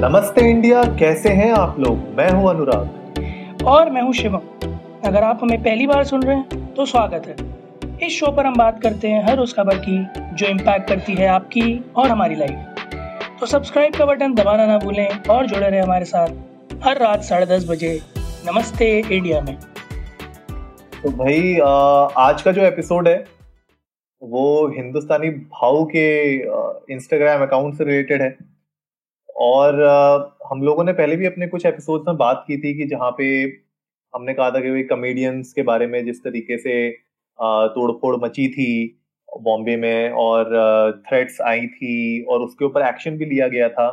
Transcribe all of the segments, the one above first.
नमस्ते इंडिया कैसे हैं आप लोग? मैं हूँ अनुराग। और मैं हूँ शिवम। अगर आप हमें पहली बार सुन रहे हैं तो स्वागत है। इस शो पर हम बात करते हैं हर उस खबर की जो इम्पैक्ट करती है आपकी और हमारी लाइफ तो सब्सक्राइब का बटन दबाना ना भूलें और जुड़े रहे हमारे साथ हर रात साढ़े दस बजे नमस्ते इंडिया में। तो भाई आज का जो एपिसोड है वो हिंदुस्तानी भाव के इंस्टाग्राम अकाउंट से रिलेटेड है। और हम लोगों ने पहले भी अपने कुछ एपिसोड में बात की थी कि जहाँ पे हमने कहा था कि भाई कमेडियंस के बारे में जिस तरीके से तोड़फोड़ मची थी बॉम्बे में और थ्रेट्स आई थी और उसके ऊपर एक्शन भी लिया गया था।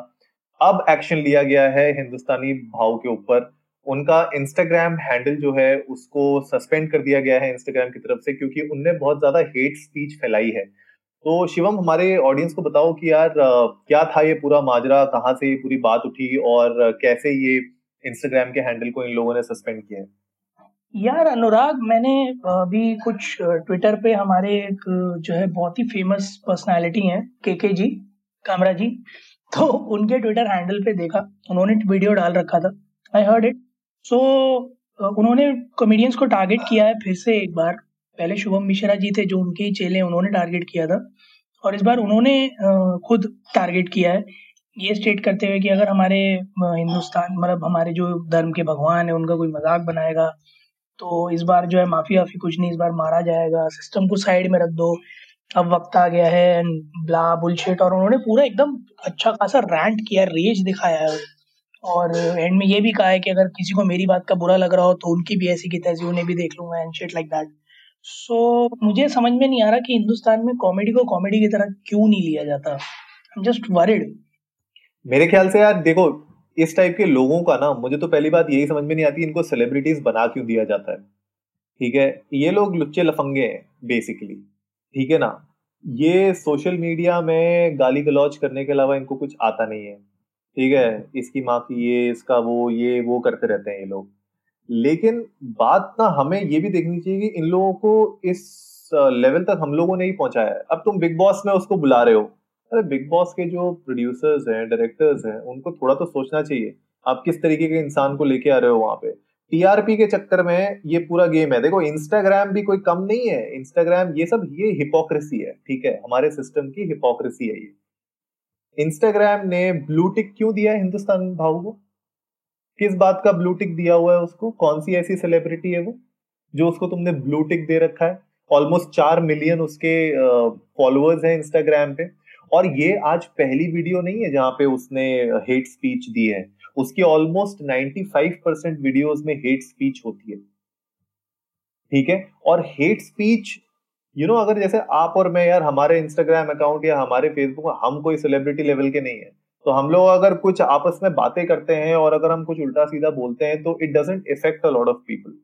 अब एक्शन लिया गया है हिंदुस्तानी भाव के ऊपर। उनका इंस्टाग्राम हैंडल जो है उसको सस्पेंड कर दिया गया है इंस्टाग्राम की तरफ़ से क्योंकि उनने बहुत ज़्यादा हेट स्पीच फैलाई है। तो शिवम, हमारे ऑडियंस को बताओ कि यार क्या था ये पूरा माजरा? कहाँ से ये पूरी बात उठी? और कैसे ये इंस्टाग्राम के हैंडल को इन लोगों ने सस्पेंड किया? यार, अनुराग, मैंने अभी कुछ ट्विटर पे हमारे एक, जो है, बहुत ही फ़ेमस पर्सनालिटी हैं के के जी, कामरा जी। तो उनके ट्विटर हैंडल पे देखा, उन्होंने वीडियो डाल रखा था। आई हर्ड इट सो उन्होंने कॉमेडियंस को टारगेट किया है फिर से एक बार। पहले शुभम मिश्रा जी थे जो उनके ही चेले उन्होंने टारगेट किया था। और इस बार उन्होंने खुद टारगेट किया है। ये स्टेट करते हुए कि अगर हमारे हिंदुस्तान मतलब हमारे जो धर्म के भगवान है, उनका कोई मज़ाक बनाएगा तो इस बार जो है माफ़ी वाफी कुछ नहीं, इस बार मारा जाएगा। सिस्टम को साइड में रख दो। अब वक्त आ गया है ब्ला बुलशेट और उन्होंने पूरा एकदम अच्छा खासा रैंट किया रेज दिखाया है। और एंड में ये भी कहा है कि अगर किसी को मेरी बात का बुरा लग रहा हो तो उनकी भी ऐसी की तैसी उन्हें भी देख लूँगा and shit like that so so, मुझे समझ में नहीं आ रहा कि हिंदुस्तान में कॉमेडी को कॉमेडी की तरह क्यों नहीं लिया जाता। आई एम जस्ट वरिड मेरे ख्याल से यार देखो इस टाइप के लोगों का ना मुझे तो पहली बात यही समझ में नहीं आती इनको सेलिब्रिटीज बना क्यों दिया जाता है। ठीक है? ये लोग लुच्चे लफंगे हैं बेसिकली ठीक है ना? ये सोशल मीडिया में गाली गलौज करने के अलावा इनको कुछ आता नहीं है। ठीक है? इसकी माँ की ये इसका वो ये वो करते रहते हैं ये लोग। लेकिन बात ना हमें ये भी देखनी चाहिए कि इन लोगों को इस लेवल तक हम लोगों ने ही पहुँचाया है। अब तुम बिग बॉस में उसको बुला रहे हो। अरे बिग बॉस के जो प्रोड्यूसर्स हैं डायरेक्टर्स हैं, उनको थोड़ा तो सोचना चाहिए, आप किस तरीके के इंसान को लेके आ रहे हो वहाँ पे। टीआरपी के चक्कर में ये पूरा गेम है। देखो इंस्टाग्राम भी कोई कम नहीं है। इंस्टाग्राम ये सब, ये हिपोक्रेसी है, ठीक है? हमारे सिस्टम की हिपोक्रेसी है ये। इंस्टाग्राम ने ब्लू टिक क्यों दिया है हिंदुस्तान भाव को? किस बात का ब्लू टिक दिया हुआ है उसको? कौन सी ऐसी सेलिब्रिटी है वो, जो उसको तुमने ब्लू टिक दे रखा है? ऑलमोस्ट चार मिलियन उसके फॉलोअर्स हैं इंस्टाग्राम पे। और ये आज पहली वीडियो नहीं है जहाँ पे उसने हेट स्पीच दी है। उसकी ऑलमोस्ट 95 परसेंट वीडियोज़ में हेट स्पीच होती है। ठीक है? और हेट स्पीच यू नो अगर जैसे आप और मैं यार, हमारे इंस्टाग्राम अकाउंट या हमारे फेसबुक हम कोई सेलिब्रिटी लेवल के नहीं है। तो हम लोग अगर कुछ आपस में बातें करते हैं और अगर हम कुछ उल्टा सीधा बोलते हैं तो it doesn't affect a lot of people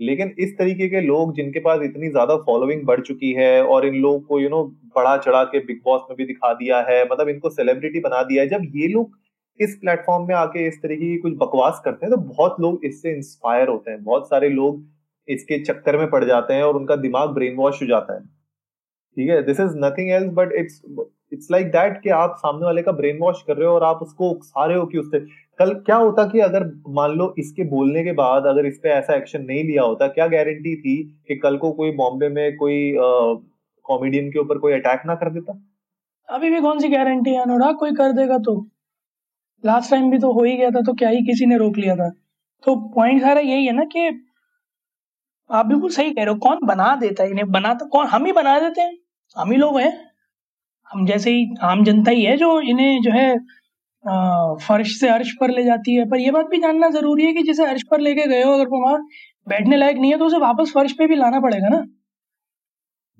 लेकिन इस तरीके के लोग जिनके पास इतनी ज़्यादा फॉलोइंग बढ़ चुकी है और इन लोग को यू नो बड़ा चढ़ा के बिग बॉस में भी दिखा दिया है मतलब इनको सेलिब्रिटी बना दिया है, जब ये लोग इस प्लेटफॉर्म में आके इस तरीके की कुछ बकवास करते हैं तो बहुत लोग इससे इंस्पायर होते हैं। बहुत सारे लोग इसके चक्कर में पड़ जाते हैं और उनका दिमाग ब्रेन वॉश हो जाता है। ठीक है? This is nothing else but it's it's like that कि आप सामने वाले का ब्रेन वॉश कर रहे हो और आप उसको उकसा रहे हो कि उससे। कल क्या होता कि अगर मान लो इसके बोलने के बाद अगर इस पे ऐसा एक्शन नहीं लिया होता, क्या गारंटी थी कि कल को कोई बॉम्बे में कोई कॉमेडियन के ऊपर कोई अटैक ना कर देता? अभी भी कौन सी गारंटी है अनुराग? कोई कर देगा तो। लास्ट टाइम भी तो हो ही गया था तो क्या ही किसी ने रोक लिया था? तो पॉइंट सारा यही है ना कि आप बिल्कुल सही कह रहे हो, कौन बना देता है इन्हें? बना तो कौन? हम ही बना देते हैं। हम ही लोग हैं। हम जैसे ही आम जनता ही है जो इन्हें जो है आ, फर्श से अर्श पर ले जाती है। पर यह बात भी जानना ज़रूरी है कि जिसे अर्श पर लेके गए हो अगर वो वहाँ बैठने लायक नहीं है तो उसे वापस फर्श पे भी लाना पड़ेगा ना?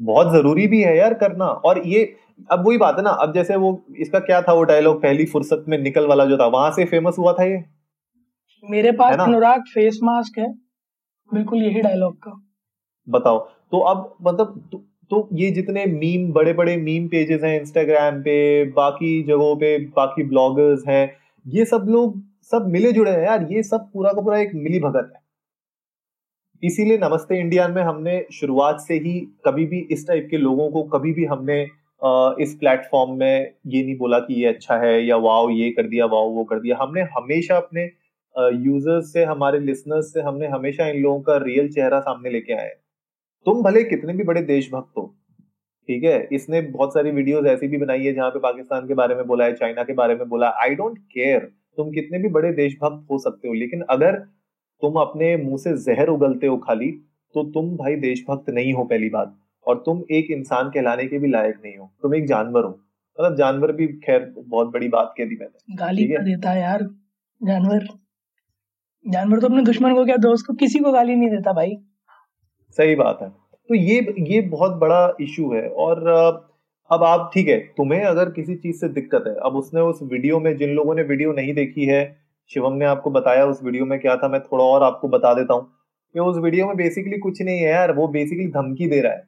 बहुत ज़रूरी भी है यार करना। और ये अब वही बात है ना अब जैसे वो इसका क्या था वो डायलॉग पहली फुर्सत में निकल वाला जो था वहाँ से फ़ेमस हुआ था ये? मेरे पास अनुराग फेस मास्क है। बिल्कुल यही डायलॉग का। बताओ। तो अब मतलब तो ये जितने मीम बड़े बड़े मीम पेजेस हैं इंस्टाग्राम पे, बाकी जगहों पे, बाकी ब्लॉगर्स हैं, ये सब लोग सब मिले जुड़े हैं यार, ये सब पूरा का पूरा एक मिली भगत है। इसीलिए नमस्ते इंडिया में हमने शुरुआत से ही कभी भी इस टाइप के लोगों को, कभी भी हमने इस प्लेटफॉर्म में ये नहीं बोला कि ये अच्छा है या वाओ ये कर दिया वाओ वो कर दिया। हमने हमेशा अपने यूज़र्स से, हमारे लिसनर्स से हमने हमेशा इन लोगों का रियल चेहरा सामने लेके आए तुम भले कितने भी बड़े देशभक्त हो ठीक है? इसने बहुत सारी वीडियोस ऐसी भी बनाई है जहाँ पे पाकिस्तान के बारे में बोला है चाइना के बारे में बोला आई डोंट केयर तुम कितने भी बड़े देशभक्त हो सकते हो लेकिन अगर तुम अपने मुँह से जहर उगलते हो खाली तो तुम भाई देशभक्त नहीं हो पहली बात और तुम एक इंसान कहलाने के भी लायक नहीं हो। तुम एक जानवर हो। मतलब जानवर भी खैर बहुत बड़ी बात कह दी मैंने गाली कर देता है यार जानवर। जानवर तो अपने दुश्मन को क्या दोस्त को किसी को गाली नहीं देता भाई? सही बात है। तो ये ये बहुत बड़ा इशू है और अब आप, ठीक है, तुम्हें अगर किसी चीज़ से दिक्कत है, अब उसने उस वीडियो में, जिन लोगों ने वीडियो नहीं देखी है, शिवम ने आपको बताया उस वीडियो में क्या था, मैं थोड़ा और आपको बता देता हूँ कि उस वीडियो में बेसिकली कुछ नहीं है यार, वो बेसिकली धमकी दे रहा है।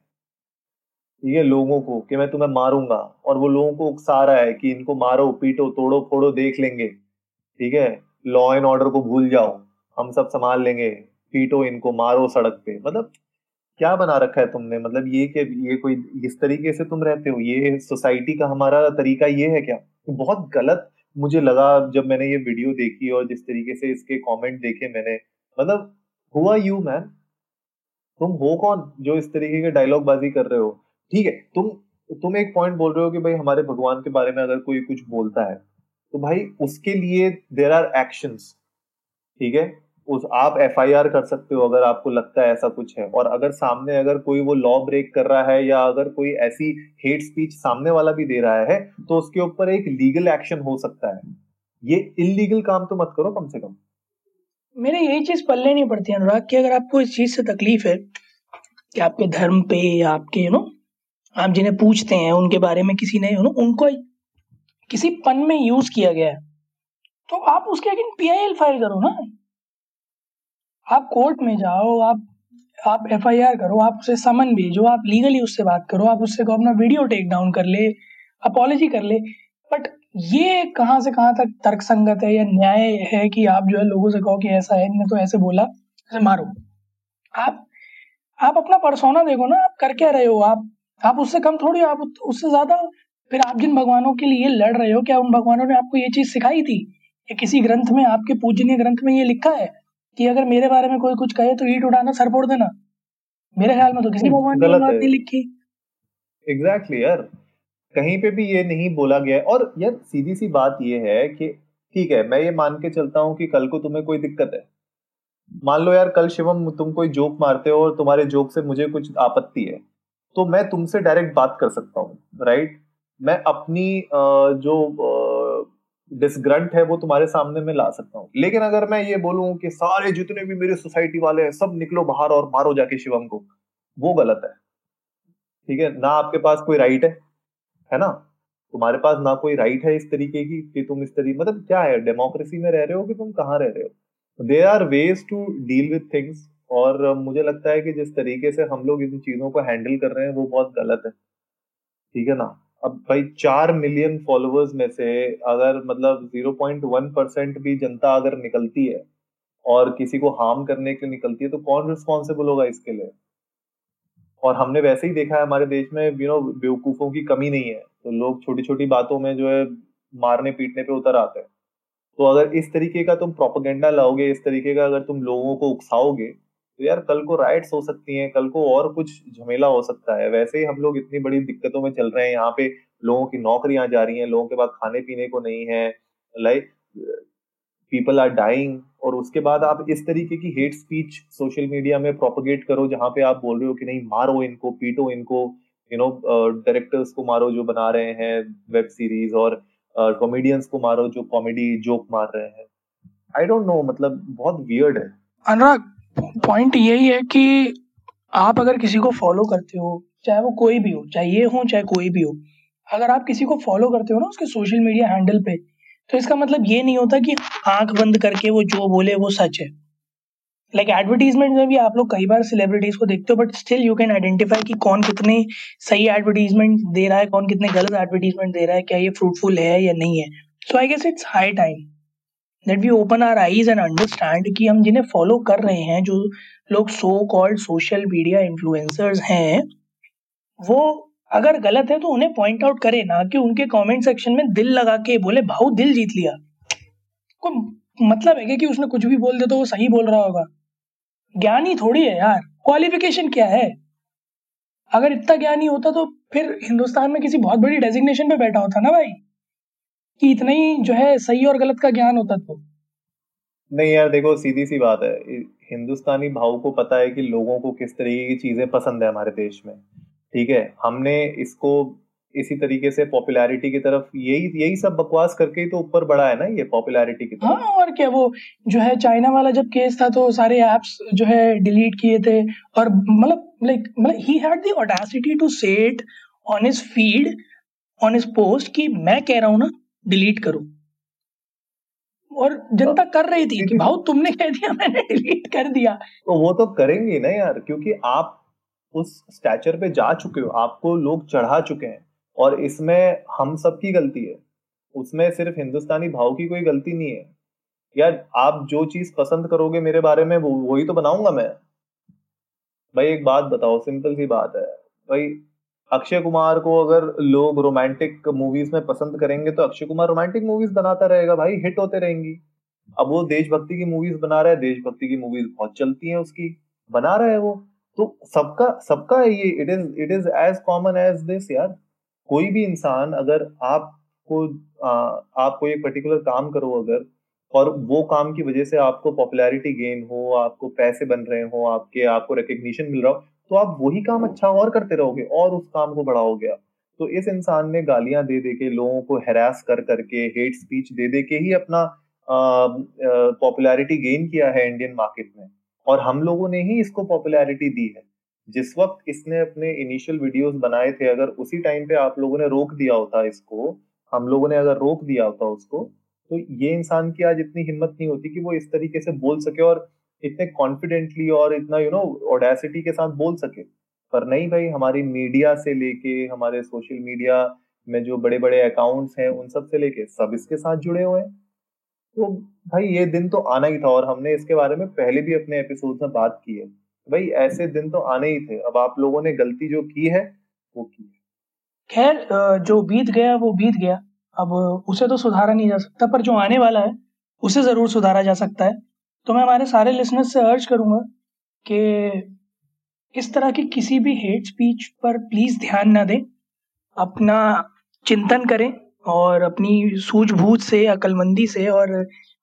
ठीक है लोगों को कि मैं तुम्हें मारूँगा और वो लोगों को उकसा रहा है कि इनको मारो, पीटो, तोड़ो, फोड़ो, देख लेंगे। ठीक है? लॉ एंड ऑर्डर को भूल जाओ। हम सब संभाल लेंगे। पीटो इनको, मारो सड़क पे। मतलब क्या बना रखा है तुमने? मतलब ये कि ये कोई, इस तरीके से तुम रहते हो? ये सोसाइटी का हमारा तरीका ये है क्या? बहुत गलत मुझे लगा जब मैंने ये वीडियो देखी और जिस तरीके से इसके कमेंट देखे मैंने। मतलब हुआ यू मैन तुम हो कौन जो इस तरीके के डायलॉग बाजी कर रहे हो? ठीक है, तुम तुम एक पॉइंट बोल रहे हो कि भाई हमारे भगवान के बारे में अगर कोई कुछ बोलता है तो भाई उसके लिए देर आर एक्शंस ठीक है? उस, आप एफआईआर कर सकते हो अगर आपको लगता है ऐसा कुछ है। और अगर सामने अगर कोई वो लॉ ब्रेक कर रहा है या अगर कोई ऐसी हेट स्पीच सामने वाला भी दे रहा है तो उसके ऊपर एक लीगल एक्शन हो सकता है। ये इलीगल काम तो मत करो कम से कम। मेरे यही चीज़ पल्ले नहीं पड़ती अनुराग, कि अगर आपको इस चीज़ से तकलीफ़ है कि आपके धर्म पे या आपके यू नो आप जिन्हें पूछते हैं, उनके बारे में किसी ने यू नो उनको किसी पन में यूज़ किया गया है तो आप उसके अगेन पीआईएल फ़ाइल करो ना। आप कोर्ट में जाओ, आप आप एफआईआर करो, आप उसे समन भेजो, आप लीगली उससे बात करो, आप उससे को अपना वीडियो टेक डाउन कर ले अपॉलोजी कर ले। बट ये कहाँ से कहाँ तक तर्क संगत है या न्याय है कि आप जो है लोगों से कहो कि ऐसा है तो ऐसे बोला, ऐसे मारो। आप आप अपना परसोना देखो ना, आप कर क्या रहे हो? आप आप उससे कम थोड़ी हो, आप उससे ज़्यादा, फिर आप जिन भगवानों के लिए लड़ रहे हो, क्या उन भगवानों ने आपको ये चीज़ सिखाई थी? या किसी ग्रंथ में, आपके पूजनीय ग्रंथ में ये लिखा है? कि अगर मेरे बारे में कोई कुछ कहे तो ईट उठाना सर फोड़ देना। मेरे ख्याल में तो किसी भगवान ने बात नहीं लिखी। एग्जैक्टली यार। कहीं पे भी ये नहीं बोला गया। और यार सीधी सी बात ये है कि ठीक है मैं ये मान के चलता हूँ कि कल को तुम्हें कोई दिक्कत है। मान लो यार कल शिवम तुम कोई जोक मारते हो और तुम्हारे जोक से मुझे कुछ आपत्ति है तो मैं तुमसे डायरेक्ट बात कर सकता हूँ राइट मैं अपनी जो डिसग्रंट है, वो तुम्हारे सामने में ला सकता हूँ। लेकिन अगर मैं ये बोलूँ कि सारे जितने भी मेरे सोसाइटी वाले हैं, सब निकलो बाहर और मारो जाके शिवम को, वो गलत है। ठीक है? ना आपके पास कोई राइट है है ना? तुम्हारे पास ना कोई राइट है इस तरीके की कि तुम इस तरीके मतलब क्या है डेमोक्रेसी में रह रहे हो कि तुम कहाँ रह रहे हो? They are ways to deal with things और मुझे लगता है कि जिस तरीके से हम लोग इन चीज़ों को हैंडल कर रहे हैं, वो बहुत गलत है। ठीक है ना? अब भाई चार मिलियन फॉलोअर्स में से अगर मतलब ज़ीरो पॉइंट वन परसेंट भी जनता अगर निकलती है और किसी को हार्म करने के निकलती है तो कौन रिस्पॉन्सिबल होगा इसके लिए? और हमने वैसे ही देखा है हमारे देश में यू नो बेवकूफों की कमी नहीं है। तो लोग छोटी छोटी बातों में जो है मारने पीटने पे उतर आते हैं। तो अगर इस तरीके का तुम प्रोपोगेंडा लाओगे, इस तरीके का अगर तुम लोगों को उकसाओगे तो यार कल को राइट्स हो सकती हैं कल को और कुछ झमेला हो सकता है। वैसे ही हम लोग इतनी बड़ी दिक्कतों में चल रहे हैं यहाँ पे लोगों की नौकरियाँ जा रही हैं लोगों के पास खाने पीने को नहीं है लाइक पीपल आर डाइंग और उसके बाद आप इस तरीके की हेट स्पीच सोशल मीडिया में प्रोपोगेट करो जहाँ पे आप बोल रहे हो कि नहीं मारो इनको पीटो इनको यू नो डायरेक्टर्स को मारो जो बना रहे हैं वेब सीरीज़ और कॉमेडियंस uh, को मारो जो कॉमेडी जोक मार रहे हैं। आई डोंट नो मतलब बहुत वियर्ड है। अनुराग पॉइंट यही है कि आप अगर किसी को फॉलो करते हो, चाहे वो कोई भी हो, चाहे ये हो, चाहे कोई भी हो, अगर आप किसी को फॉलो करते हो ना उसके सोशल मीडिया हैंडल पे तो इसका मतलब ये नहीं होता कि आँख बंद करके वो जो बोले वो सच है। लाइक like एडवर्टीजमेंट में भी आप लोग कई बार सेलिब्रिटीज को देखते हो but still you can identify कि कौन कितने सही एडवर्टीजमेंट दे रहा है, कौन कितने गलत एडवर्टीजमेंट दे रहा है, क्या ये फ्रूटफुल है या नहीं है। So I guess it's high time that we open our eyes and understand कि हम जिन्हें फॉलो कर रहे हैं, जो लोग so called social media influencers हैं, वो अगर गलत है तो उन्हें पॉइंट आउट करे ना कि उनके कमेंट सेक्शन में दिल लगा के बोले भाऊ दिल जीत लिया। को मतलब है कि उसने कुछ भी बोल दे तो वो सही बोल रहा होगा? ज्ञान ही थोड़ी है यार। क्वालिफिकेशन क्या है? अगर इतना ज्ञान ही होता तो फिर हिंदुस्तान में किसी बहुत बड़ी डेजिग्नेशन पे बैठा होता ना भाई? कि इतना ही जो है सही और गलत का ज्ञान होता तो? नहीं यार देखो सीधी सी बात है। हिंदुस्तानी भाव को पता है कि लोगों को किस तरीके की चीज़ें पसंद है हमारे देश में। ठीक है? हमने इसको इसी तरीके से पॉपुलैरिटी की तरफ़ यही यही सब बकवास करके ही तो ऊपर बढ़ा है ना ये पॉपुलैरिटी की तरफ़। हाँ और क्या वो जो है चाइना वाला जब केस था तो सारे एप्स जो है डिलीट किए थे और मतलब लाइक मतलब he had the audacity to say it on his feed on his post कि मैं कह रहा हूँ ना डिलीट करो। और जनता कर रही थी कि भाऊ तुमने कह दिया मैंने डिलीट कर दिया। तो वो तो करेंगे ना यार क्योंकि आप उस स्टैचर पे जा चुके हो आपको लोग चढ़ा चुके हैं। और इसमें हम सब की गलती है। उसमें सिर्फ़ हिंदुस्तानी भाव की कोई गलती नहीं है। यार आप जो चीज़ पसंद करोगे मेरे बारे में वो वही तो बनाऊँगा मैं। भाई एक बात बताओ सिंपल सी बात है। भाई अक्षय कुमार को अगर लोग रोमांटिक मूवीज़ में पसंद करेंगे तो अक्षय कुमार रोमांटिक मूवीज़ बनाता रहेगा भाई हिट होते रहेंगी। अब वो देशभक्ति की मूवीज़ बना रहा है, देशभक्ति की मूवीज़ बहुत चलती हैं उसकी, बना रहा है वो। तो सबका सबका ये it is it is as common as this यार। कोई भी इंसान अगर आपको आप कोई पर्टिकुलर काम करो अगर, और वो काम की वजह से आपको पॉपुलैरिटी गेन हो, आपको पैसे बन रहे हो, आपके, आपको रिकग्निशन मिल रहा हो तो आप वही काम अच्छा और करते रहोगे और उस काम को बढ़ाओगे आप तो इस इंसान ने गालियाँ दे दे के लोगों को हेरास कर करके हेट स्पीच दे दे के ही अपना पॉपुलैरिटी गेन किया है इंडियन मार्केट में। और हम लोगों ने ही इसको पॉपुलैरिटी दी है। जिस वक्त इसने अपने इनिशियल वीडियोस बनाए थे अगर उसी टाइम पे आप लोगों ने रोक दिया होता इसको हम लोगों ने अगर रोक दिया होता उसको तो ये इंसान की आज इतनी हिम्मत नहीं होती कि वो इस तरीके से बोल सके और इतने कॉन्फिडेंटली और इतना यू नो ओडेसिटी के साथ बोल सके। पर नहीं भाई, हमारी मीडिया से लेके, हमारे सोशल मीडिया में जो बड़े बड़े अकाउंट्स हैं, उन सबसे लेके, सब इसके साथ जुड़े हुए हैं। तो भाई, ये दिन तो आना ही था और हमने इसके बारे में पहले भी अपने एपिसोड में बात की है। भाई, ऐसे दिन तो आने ही थे। अब आप लोगों ने गलती जो की है, वो की खैर जो बीत गया, वो बीत गया। अब उसे तो सुधारा नहीं जा सकता, पर जो आने वाला है, उसे ज़रूर सुधारा जा सकता है। तो मैं हमारे सारे लिसनर्स से अर्ज़ करूँगा कि इस तरह की किसी भी हेट स्पीच पर प्लीज़ ध्यान ना दें अपना चिंतन करें और अपनी सूझबूझ से अकलमंदी से और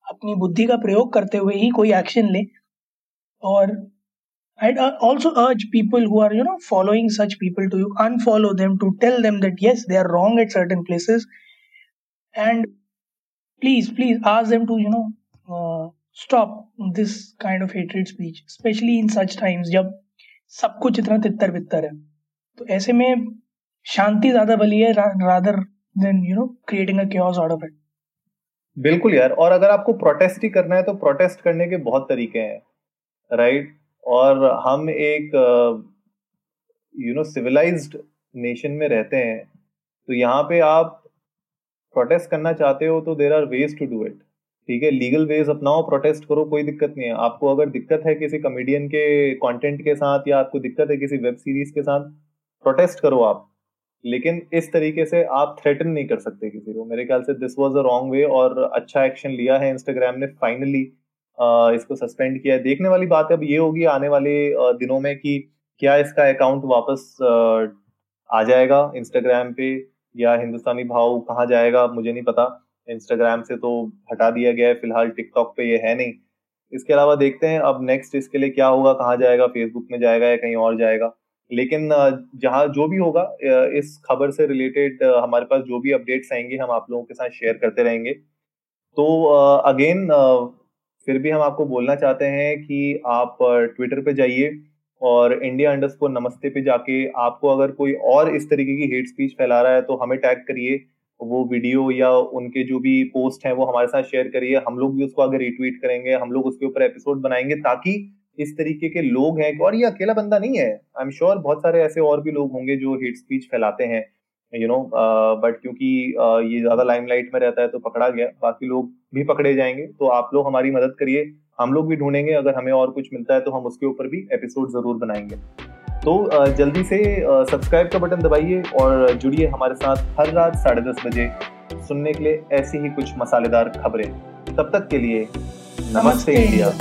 अपनी बुद्धि का प्रयोग करते हुए ही कोई एक्शन लें और I'd also urge people who are, you know, following such people to unfollow them, to tell them that yes, they are wrong at certain places, and please, please ask them to, you know, uh, stop this kind of hatred speech, especially in such times जब सब कुछ इतना तितर बितर है। तो ऐसे में शांति ज़्यादा बली है rather than you know creating a chaos out of it बिल्कुल यार, और अगर आपको प्रोटेस्ट ही करना है तो प्रोटेस्ट करने के बहुत तरीके हैं राइट और हम एक यू नो सिविलाइज्ड नेशन में रहते हैं तो यहाँ पे आप प्रोटेस्ट करना चाहते हो तो there are ways to do it ठीक है लीगल वेज अपनाओ प्रोटेस्ट करो, कोई दिक्कत नहीं है। आपको अगर दिक्कत है किसी कॉमेडियन के कंटेंट के साथ या आपको दिक्कत है किसी वेब सीरीज़ के साथ प्रोटेस्ट करो आप। लेकिन इस तरीके से आप थ्रेटन नहीं कर सकते किसी को। मेरे ख्याल से this was a wrong way और अच्छा एक्शन लिया है इंस्टाग्राम ने फाइनली इसको सस्पेंड किया है। देखने वाली बात अब ये होगी आने वाले दिनों में कि क्या इसका अकाउंट वापस आ जाएगा इंस्टाग्राम पे या हिंदुस्तानी भाव कहाँ जाएगा, मुझे नहीं पता। इंस्टाग्राम से तो हटा दिया गया है, फ़िलहाल टिकटॉक पे ये है नहीं। इसके अलावा देखते हैं अब नेक्स्ट इसके लिए क्या होगा, कहाँ जाएगा फेसबुक में जाएगा या कहीं और जाएगा। लेकिन जहाँ जो भी होगा इस खबर से रिलेटेड हमारे पास जो भी अपडेट्स आएँगे, हम आप लोगों के साथ शेयर करते रहेंगे। तो अगेन फिर भी हम आपको बोलना चाहते हैं कि आप ट्विटर पे जाइए और इंडिया अंडरस्कोर नमस्ते पे जाके आपको अगर कोई और इस तरीके की हेट स्पीच फैला रहा है तो हमें टैग करिए। वो वीडियो या उनके जो भी पोस्ट हैं वो हमारे साथ शेयर करिए। हम लोग भी उसको अगर रिट्वीट करेंगे हम लोग उसके ऊपर एपिसोड बनाएँगे ताकि इस तरीके के लोग हैं और ये अकेला बंदा नहीं है। आई एम श्योर बहुत सारे ऐसे और भी लोग होंगे जो हेट स्पीच फैलाते हैं यू नो बट क्योंकि uh, ये ज़्यादा लाइमलाइट में रहता है तो पकड़ा गया। बाकी लोग भी पकड़े जाएँगे तो आप लोग हमारी मदद करिए। हम लोग भी ढूंढेंगे अगर हमें और कुछ मिलता है तो हम उसके ऊपर भी एपिसोड ज़रूर बनाएँगे। तो जल्दी से सब्सक्राइब का बटन दबाइए और जुड़िए हमारे साथ हर रात साढ़े दस बजे सुनने के लिए ऐसी ही कुछ मसालेदार खबरें। तब तक के लिए नमस्ते, नमस्ते। इंडिया।